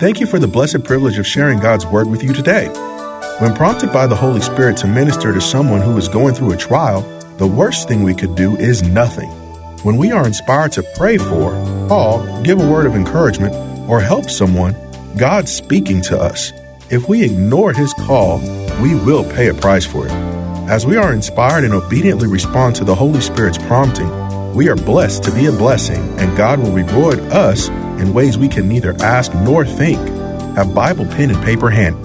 Thank you for the blessed privilege of sharing God's Word with you today. When prompted by the Holy Spirit to minister to someone who is going through a trial, the worst thing we could do is nothing. When we are inspired to pray for, call, give a word of encouragement, or help someone, God's speaking to us. If we ignore His call, we will pay a price for it. As we are inspired and obediently respond to the Holy Spirit's prompting, we are blessed to be a blessing, and God will reward us in ways we can neither ask nor think. Have Bible pen and paper handy.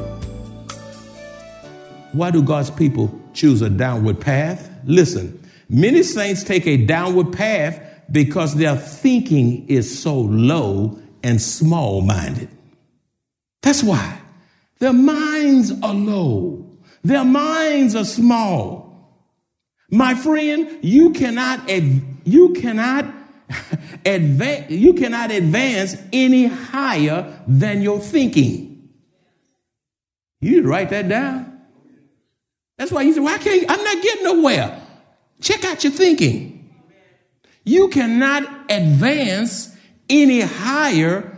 Why do God's people choose a downward path? Listen, many saints take a downward path because their thinking is so low and small minded. That's why. Their minds are low, their minds are small. My friend, you cannot, you cannot you cannot advance any higher than your thinking. You write that down. That's why you say, I can't, I'm not getting nowhere. Check out your thinking. You cannot advance any higher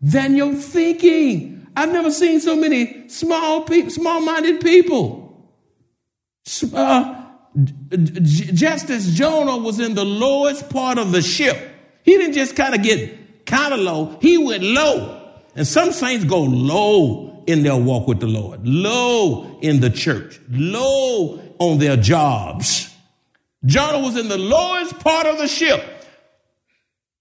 than your thinking. I've never seen so many small small-minded people. Uh, just as Jonah was in the lowest part of the ship, he didn't just kind of get kind of low, he went low. And some saints go low in their walk with the Lord, low in the church, low on their jobs. Jonah was in the lowest part of the ship.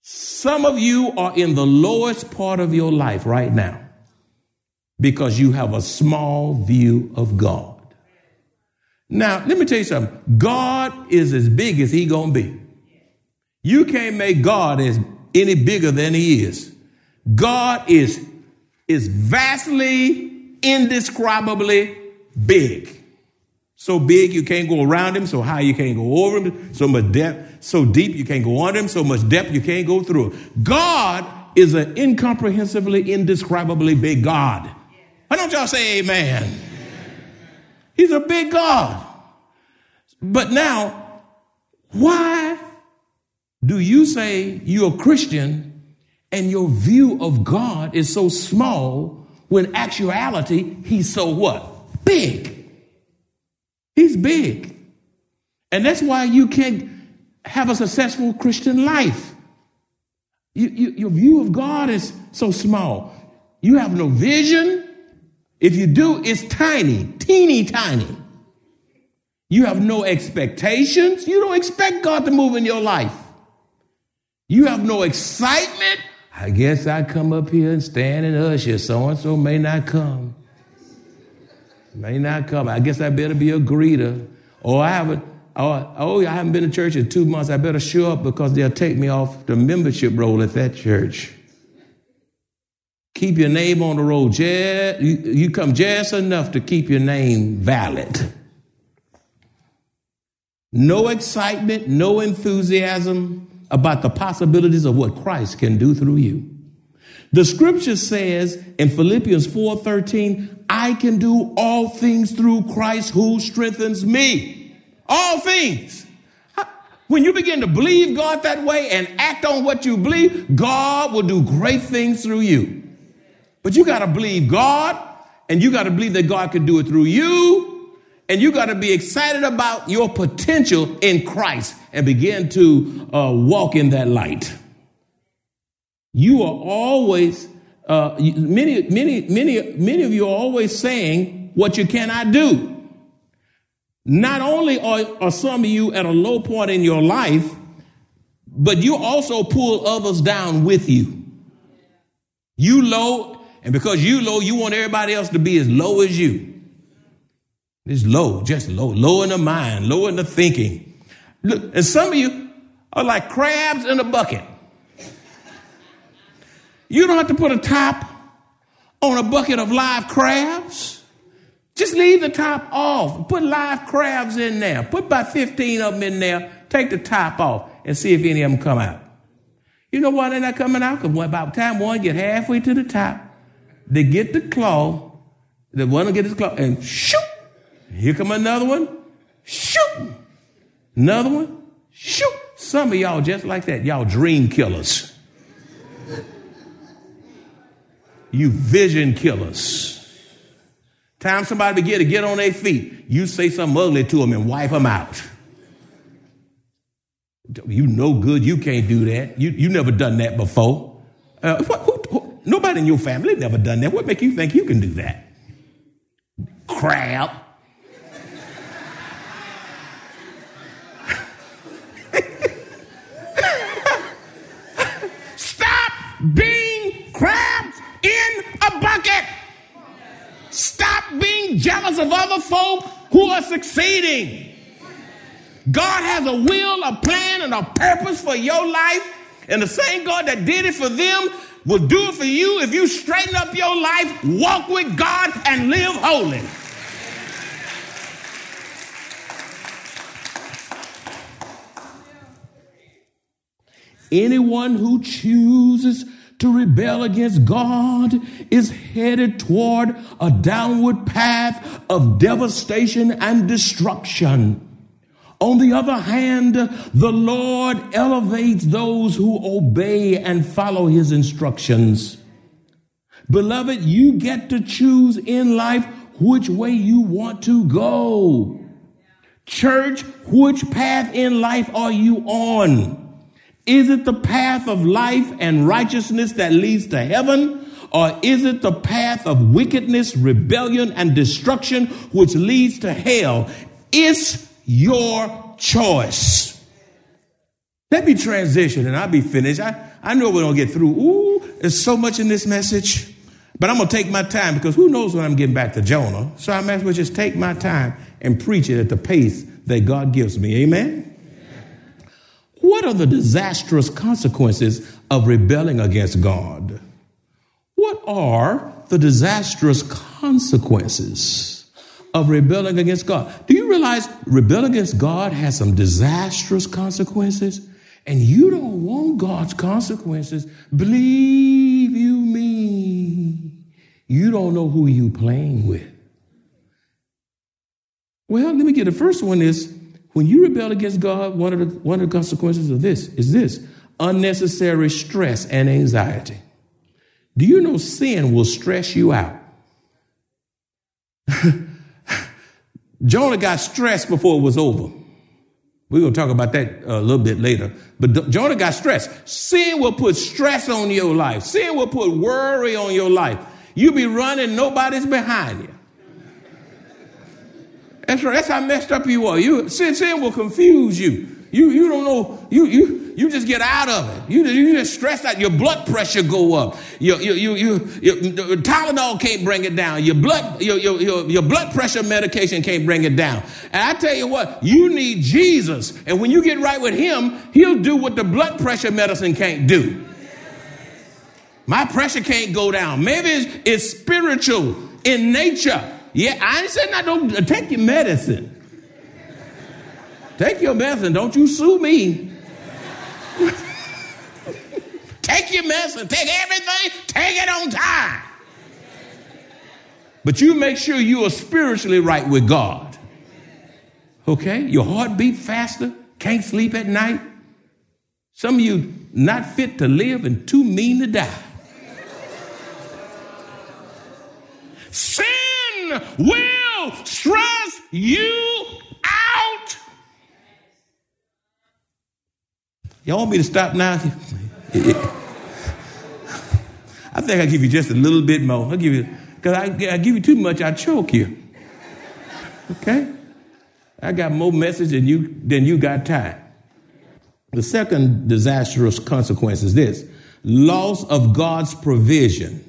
Some of you are in the lowest part of your life right now because you have a small view of God. Now, let me tell you something. God is as big as he to be. You can't make God as any bigger than he is. God is, is vastly, indescribably big. So big you can't go around him, so high you can't go over him, so much depth, so deep you can't go under him, so much depth you can't go through. God is an incomprehensibly, indescribably big God. Why don't y'all say amen? He's a big God. But now, why do you say you're a Christian and your view of God is so small when actuality he's so what? Big. He's big. And that's why you can't have a successful Christian life. You, you, your view of God is so small. You have no vision. If you do, it's tiny, teeny tiny. You have no expectations. You don't expect God to move in your life. You have no excitement. I guess I come up here and stand and usher. So and so may not come. May not come. I guess I better be a greeter. Or I haven't, oh, oh, I haven't been to church in two months. I better show up because they'll take me off the membership roll at that church. Keep your name on the roll. You, you come just enough to keep your name valid. No excitement, no enthusiasm about the possibilities of what Christ can do through you. The scripture says in Philippians 4:13, I can do all things through Christ who strengthens me. All things. When you begin to believe God that way and act on what you believe, God will do great things through you. But you got to believe God and you got to believe that God can do it through you. And you got to be excited about your potential in Christ and begin to uh, walk in that light. You are always, uh, many, many, many, many of you are always saying what you cannot do. Not only are, are some of you at a low point in your life, but you also pull others down with you. You low, and because you low, you want everybody else to be as low as you. It's low, just low, low in the mind, low in the thinking. Look, and some of you are like crabs in a bucket. You don't have to put a top on a bucket of live crabs. Just leave the top off. Put live crabs in there. Put about 15 of them in there. Take the top off and see if any of them come out. You know why they're not coming out? Because by the time one get halfway to the top, they get the claw, the one will get his claw, and shoot! Here come another one, shoot! Another one, shoot! Some of y'all just like that. Y'all dream killers. You vision killers. Time somebody begin to get on their feet, you say something ugly to them and wipe them out. You no good, you can't do that. You you never done that before. Uh, what, nobody in your family never done that. What make you think you can do that? Crap. Stop being crabs in a bucket. Stop being jealous of other folk who are succeeding. God has a will, a plan, and a purpose for your life. And the same God that did it for them will do for you if you straighten up your life, walk with God, and live holy. Anyone who chooses to rebel against God is headed toward a downward path of devastation and destruction. On the other hand, the Lord elevates those who obey and follow his instructions. Beloved, you get to choose in life which way you want to go. Church, which path in life are you on? Is it the path of life and righteousness that leads to heaven? Or is it the path of wickedness, rebellion, and destruction which leads to hell? It's your choice. Let me transition and I'll be finished. I, I know we're going to get through. Ooh, there's so much in this message. But I'm going to take my time because who knows when I'm getting back to Jonah. So I might as well just take my time and preach it at the pace that God gives me. Amen? What are the disastrous consequences of rebelling against God? What are the disastrous consequences of rebelling against God? Do you realize rebelling against God has some disastrous consequences? And you don't want God's consequences. Believe you me. You don't know who you're playing with. Well, let me get the first one is when you rebel against God, one of the, one of the consequences of this is this unnecessary stress and anxiety. Do you know sin will stress you out? Jonah got stressed before it was over. We're going to talk about that uh, a little bit later. But Jonah got stressed. Sin will put stress on your life. Sin will put worry on your life. You be running, nobody's behind you. That's right. That's how messed up you are. You sin, sin will confuse you. You you don't know. You you you just get out of it. You you just stress out. Your blood pressure go up. Your you you you, your, Tylenol can't bring it down. Your blood your, your your your blood pressure medication can't bring it down. And I tell you what, you need Jesus. And when you get right with Him, He'll do what the blood pressure medicine can't do. My pressure can't go down. Maybe it's, it's spiritual in nature. Yeah, I ain't saying I don't take your medicine. Take your medicine. Don't you sue me. take your medicine. Take everything. Take it on time. But you make sure you are spiritually right with God. Okay? Your heart beat faster. Can't sleep at night. Some of you not fit to live and too mean to die. Sin will stress you out. Y'all want me to stop now? I think I'll give you just a little bit more. I'll give you, because I, I give you too much, I choke you. Okay? I got more message than you, than you got time. The second disastrous consequence is this loss of God's provision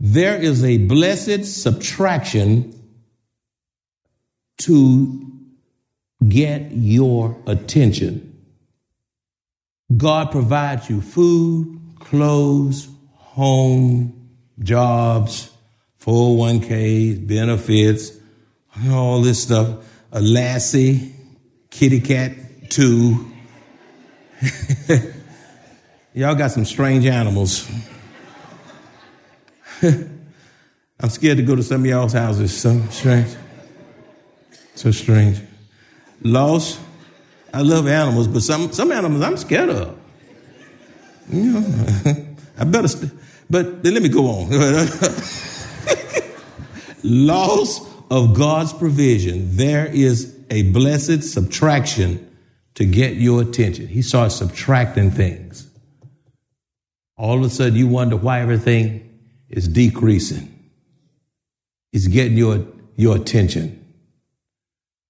There is a blessed subtraction to get your attention. God provides you food, clothes, home, jobs, 401k, benefits, all this stuff. A lassie, kitty cat, two. Y'all got some strange animals. I'm scared to go to some of y'all's houses. So strange. So strange. Lost. I love animals, but some, some animals I'm scared of. You know, I better, st- but let me go on. Loss of God's provision. There is a blessed subtraction to get your attention. He starts subtracting things. All of a sudden, you wonder why everything is decreasing. He's getting your, your attention.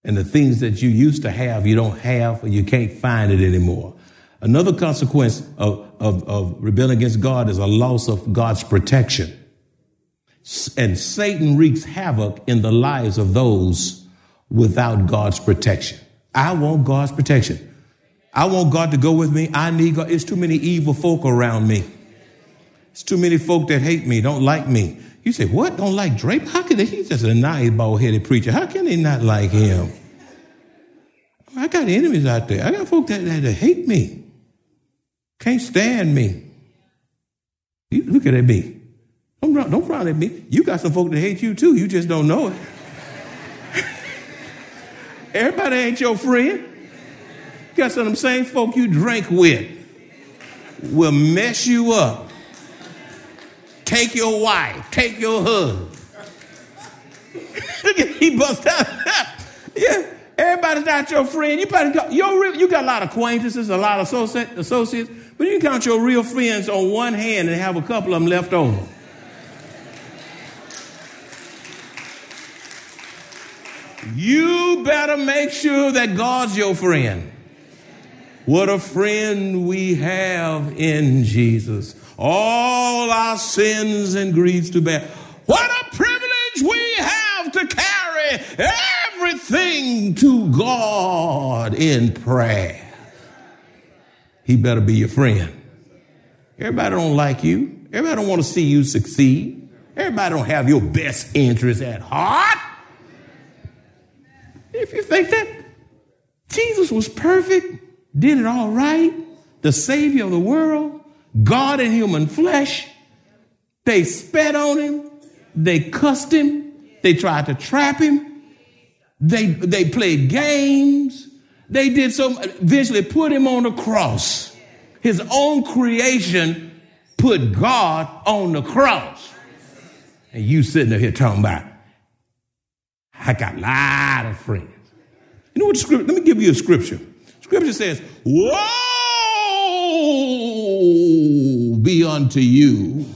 And the things that you used to have, you don't have, or you can't find it anymore. Another consequence of, of, of rebelling against God is a loss of God's protection. And Satan wreaks havoc in the lives of those without God's protection. I want God's protection. I want God to go with me. I need God. It's too many evil folk around me. It's too many folk that hate me, don't like me. You say, what? Don't like Drake? How can they? He's just a nice, bald headed preacher. How can they not like him? I got enemies out there. I got folk that, that, that hate me, can't stand me. You, look at me. Don't, don't frown at me. You got some folk that hate you too. You just don't know it. Everybody ain't your friend. You got some of them same folk you drink with will mess you up. Take your wife, take your husband. he bust out. yeah, everybody's not your friend. You probably got, your, you got a lot of acquaintances, a lot of associates, but you can count your real friends on one hand and have a couple of them left over. You better make sure that God's your friend. What a friend we have in Jesus all our sins and griefs to bear. What a privilege we have to carry everything to God in prayer. He better be your friend. Everybody don't like you. Everybody don't want to see you succeed. Everybody don't have your best interest at heart. If you think that Jesus was perfect, did it all right, the Savior of the world, God in human flesh. They spat on him. They cussed him. They tried to trap him. They, they played games. They did so, eventually put him on the cross. His own creation put God on the cross. And you sitting there here talking about, I got a lot of friends. You know what scripture, let me give you a scripture. Scripture says, woe! Be unto you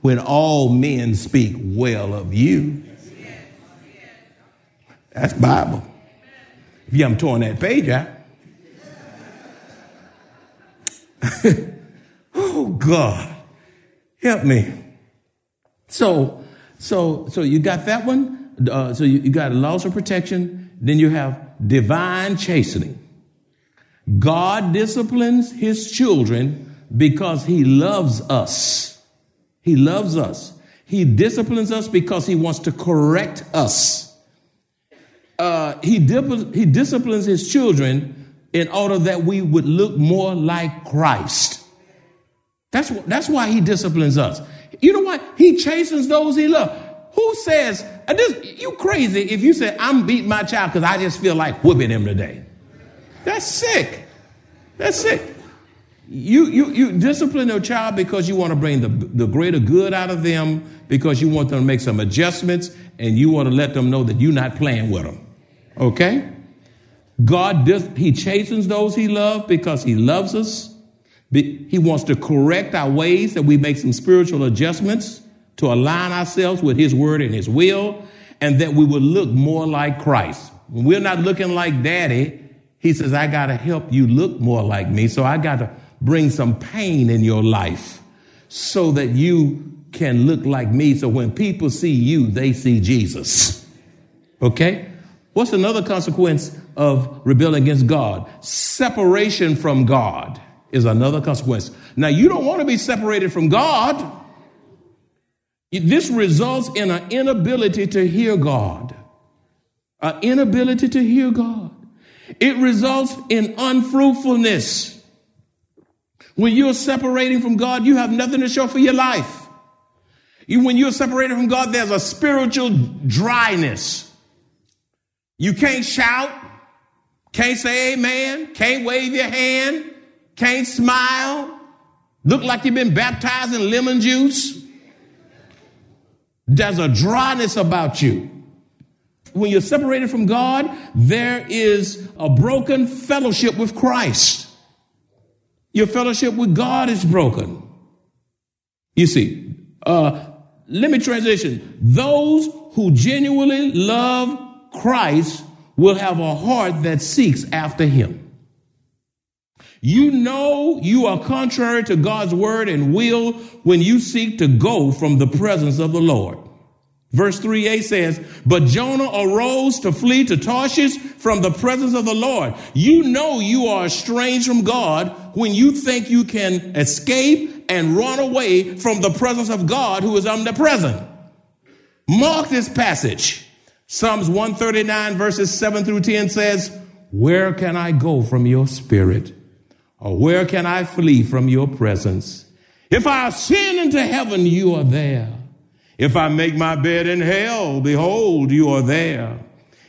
when all men speak well of you. That's Bible. If you haven't torn that page out. oh God, help me. So, so, so you got that one. Uh, so you, you got laws of protection. Then you have divine chastening. God disciplines his children because he loves us. He loves us. He disciplines us because he wants to correct us. Uh, he, dip- he disciplines his children in order that we would look more like Christ. That's, that's why he disciplines us. You know what? He chastens those he loves. Who says, this, you crazy if you say, I'm beating my child because I just feel like whipping him today? That's sick. That's sick. You, you, you discipline your child because you want to bring the, the greater good out of them, because you want them to make some adjustments, and you want to let them know that you're not playing with them. Okay? God, does, He chastens those He loves because He loves us. He wants to correct our ways that we make some spiritual adjustments to align ourselves with His word and His will, and that we will look more like Christ. When we're not looking like Daddy, He says, I got to help you look more like me. So I got to bring some pain in your life so that you can look like me so when people see you, they see Jesus. Okay? What's another consequence of rebelling against God? Separation from God is another consequence. Now, you don't want to be separated from God. This results in an inability to hear God. An inability to hear God. It results in unfruitfulness. When you're separating from God, you have nothing to show for your life. When you're separated from God, there's a spiritual dryness. You can't shout, can't say amen, can't wave your hand, can't smile, look like you've been baptized in lemon juice. There's a dryness about you. When you're separated from God, there is a broken fellowship with Christ. Your fellowship with God is broken. You see, uh, let me transition. Those who genuinely love Christ will have a heart that seeks after him. You know you are contrary to God's word and will when you seek to go from the presence of the Lord. Verse 3a says, But Jonah arose to flee to Tarshish from the presence of the Lord. You know you are estranged from God when you think you can escape and run away from the presence of God who is omnipresent. Mark this passage. Psalms 139 verses 7 through 10 says, Where can I go from your spirit? Or where can I flee from your presence? If I ascend into heaven, you are there. If I make my bed in hell, behold, you are there.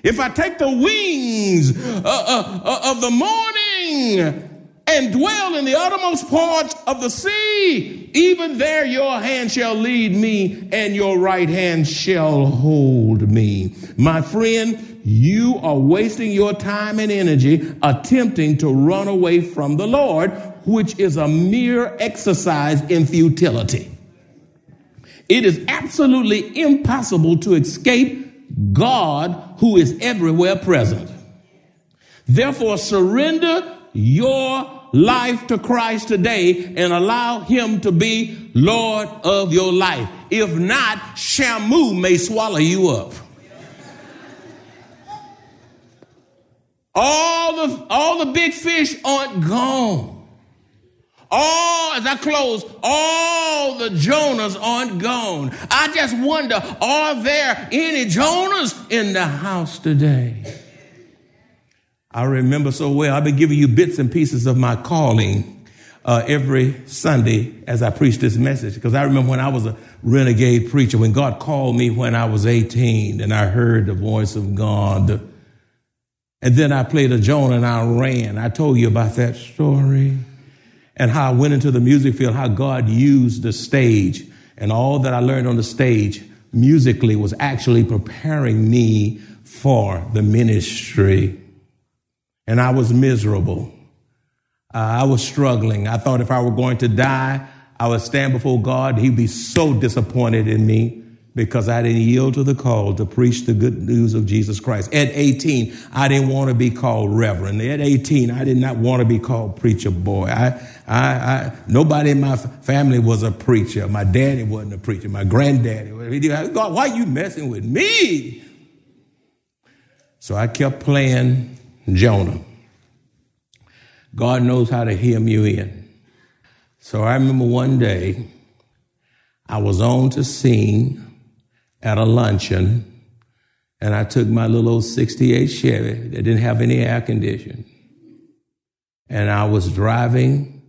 If I take the wings uh, uh, uh, of the morning and dwell in the uttermost parts of the sea, even there your hand shall lead me and your right hand shall hold me. My friend, you are wasting your time and energy attempting to run away from the Lord, which is a mere exercise in futility. It is absolutely impossible to escape God who is everywhere present. Therefore, surrender your life to Christ today and allow Him to be Lord of your life. If not, Shamu may swallow you up. All the, all the big fish aren't gone. All, as I close, all the Jonahs aren't gone. I just wonder, are there any Jonahs in the house today? I remember so well. I've been giving you bits and pieces of my calling uh, every Sunday as I preach this message. Because I remember when I was a renegade preacher, when God called me when I was 18 and I heard the voice of God. And then I played a Jonah and I ran. I told you about that story and how I went into the music field, how God used the stage and all that I learned on the stage musically was actually preparing me for the ministry. And I was miserable. Uh, I was struggling. I thought if I were going to die, I would stand before God. He'd be so disappointed in me because I didn't yield to the call to preach the good news of Jesus Christ. At 18, I didn't want to be called reverend. At 18, I did not want to be called preacher boy. I, I, I, nobody in my family was a preacher. My daddy wasn't a preacher. My granddaddy. God, why are you messing with me? So I kept playing Jonah. God knows how to hem you in. So I remember one day I was on to sing at a luncheon, and I took my little old 68 Chevy that didn't have any air conditioning. And I was driving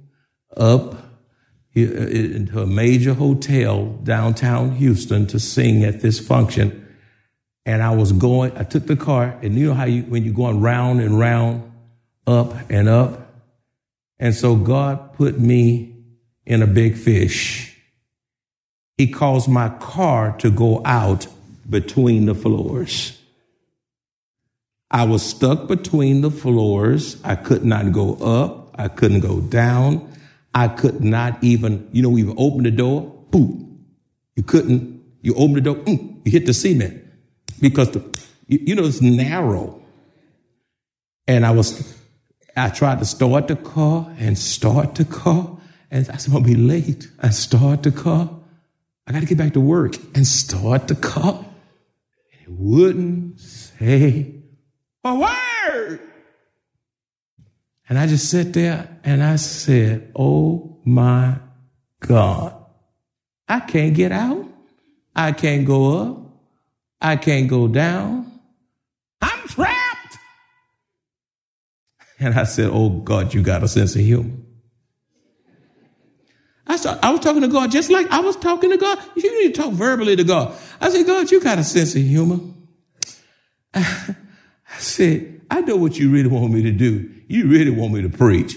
up uh, into a major hotel downtown Houston to sing at this function. And I was going, I took the car, and you know how you, when you're going round and round, up and up. And so God put me in a big fish he caused my car to go out between the floors. I was stuck between the floors. I could not go up. I couldn't go down. I could not even, you know, even open the door, boom. You couldn't, you open the door, boom, you hit the cement because the, you, you know, it's narrow. And I was, I tried to start the car and start the car. And I said, I'm going to be late. I start the car. I got to get back to work and start the car. It wouldn't say a word. And I just sat there and I said, Oh my God, I can't get out. I can't go up. I can't go down. I'm trapped. And I said, Oh God, you got a sense of humor. I, saw, I was talking to God just like I was talking to God. You need to talk verbally to God. I said, God, you got a sense of humor. I said, I know what you really want me to do. You really want me to preach.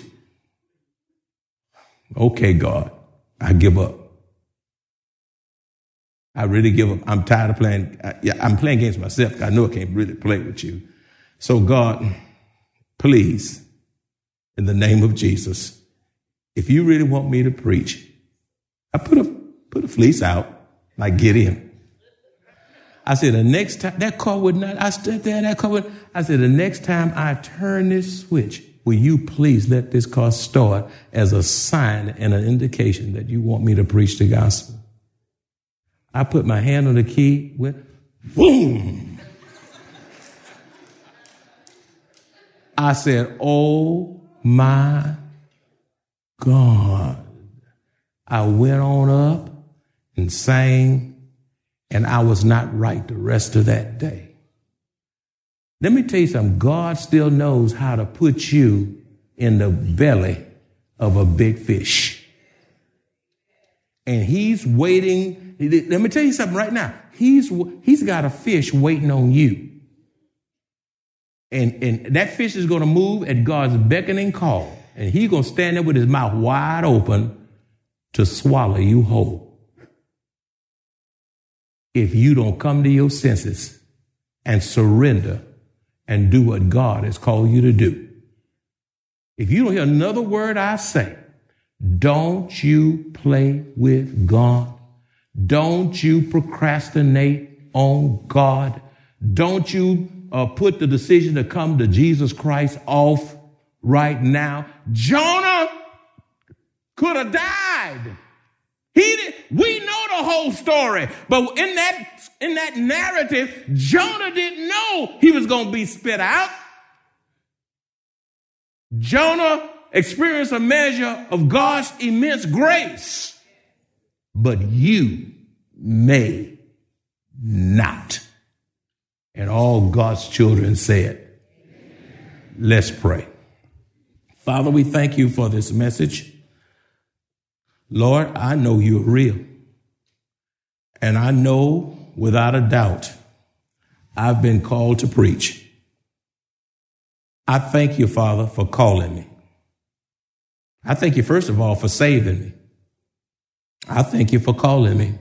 Okay, God, I give up. I really give up. I'm tired of playing. I'm playing against myself. I know I can't really play with you. So, God, please, in the name of Jesus, if you really want me to preach, I put a put a fleece out like Gideon. I said the next time that car would not. I stood there. That car would. I said the next time I turn this switch, will you please let this car start as a sign and an indication that you want me to preach the gospel? I put my hand on the key. Went boom. I said, "Oh my God. I went on up and sang, and I was not right the rest of that day. Let me tell you something God still knows how to put you in the belly of a big fish. And he's waiting. Let me tell you something right now. He's, he's got a fish waiting on you. And, and that fish is going to move at God's beckoning call. And he's going to stand there with his mouth wide open to swallow you whole. If you don't come to your senses and surrender and do what God has called you to do. If you don't hear another word I say, don't you play with God. Don't you procrastinate on God. Don't you uh, put the decision to come to Jesus Christ off right now. Jonah could have died. He did, we know the whole story, but in that in that narrative, Jonah didn't know he was going to be spit out. Jonah experienced a measure of God's immense grace, but you may not. And all God's children said, Let's pray. Father, we thank you for this message. Lord, I know you're real. And I know without a doubt I've been called to preach. I thank you, Father, for calling me. I thank you, first of all, for saving me. I thank you for calling me.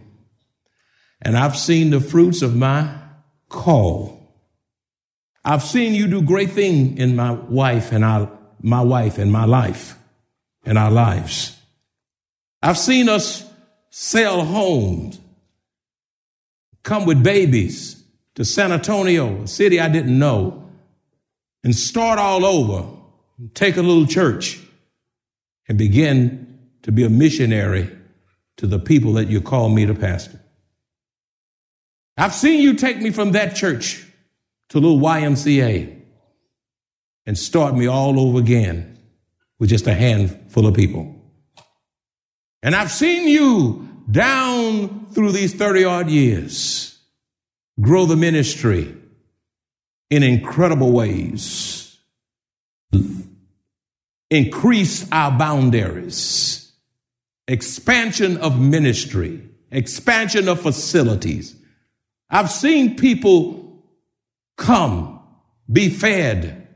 And I've seen the fruits of my call. I've seen you do great things in my wife and our, my wife and my life and our lives. I've seen us sell homes, come with babies to San Antonio, a city I didn't know, and start all over, and take a little church, and begin to be a missionary to the people that you call me to pastor. I've seen you take me from that church to little YMCA and start me all over again with just a handful of people. And I've seen you down through these 30 odd years grow the ministry in incredible ways, increase our boundaries, expansion of ministry, expansion of facilities. I've seen people come, be fed,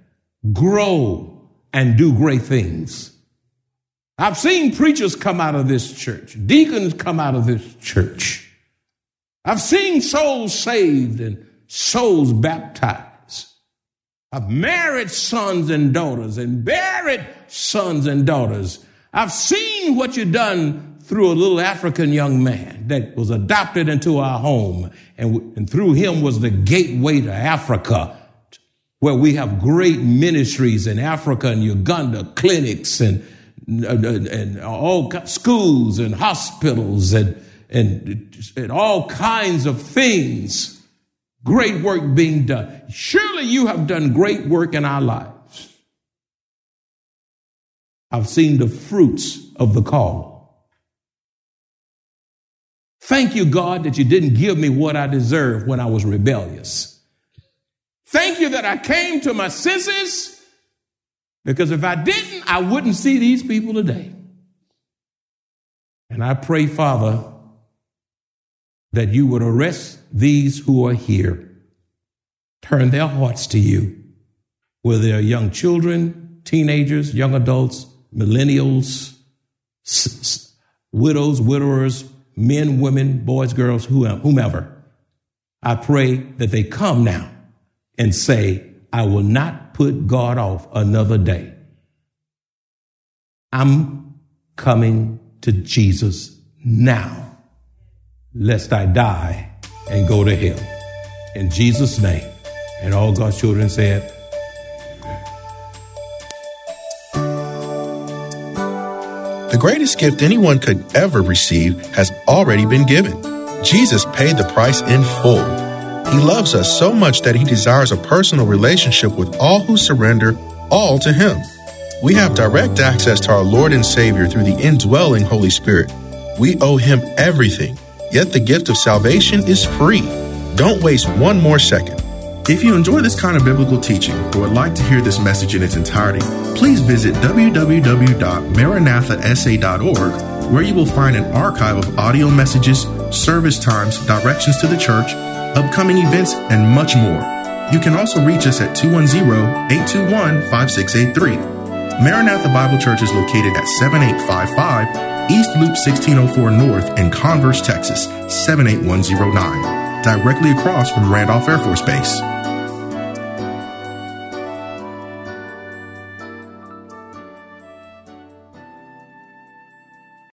grow, and do great things. I've seen preachers come out of this church, deacons come out of this church. I've seen souls saved and souls baptized. I've married sons and daughters and buried sons and daughters. I've seen what you've done through a little African young man that was adopted into our home, and, and through him was the gateway to Africa, where we have great ministries in Africa and Uganda, clinics and and all schools and hospitals and and, and all kinds of things. Great work being done. Surely you have done great work in our lives. I've seen the fruits of the call. Thank you, God, that you didn't give me what I deserved when I was rebellious. Thank you that I came to my senses because if I didn't, I wouldn't see these people today. And I pray, Father, that you would arrest these who are here, turn their hearts to you, whether they're young children, teenagers, young adults, millennials, widows, widowers, men, women, boys, girls, whomever. I pray that they come now and say, I will not put God off another day. I'm coming to Jesus now, lest I die and go to hell. In Jesus' name. And all God's children said, The greatest gift anyone could ever receive has already been given. Jesus paid the price in full. He loves us so much that he desires a personal relationship with all who surrender all to him. We have direct access to our Lord and Savior through the indwelling Holy Spirit. We owe him everything, yet the gift of salvation is free. Don't waste one more second. If you enjoy this kind of biblical teaching or would like to hear this message in its entirety, please visit www.maranathasa.org, where you will find an archive of audio messages, service times, directions to the church, upcoming events, and much more. You can also reach us at 210 821 5683. Maranatha Bible Church is located at 7855 East Loop 1604 North in Converse, Texas 78109, directly across from Randolph Air Force Base.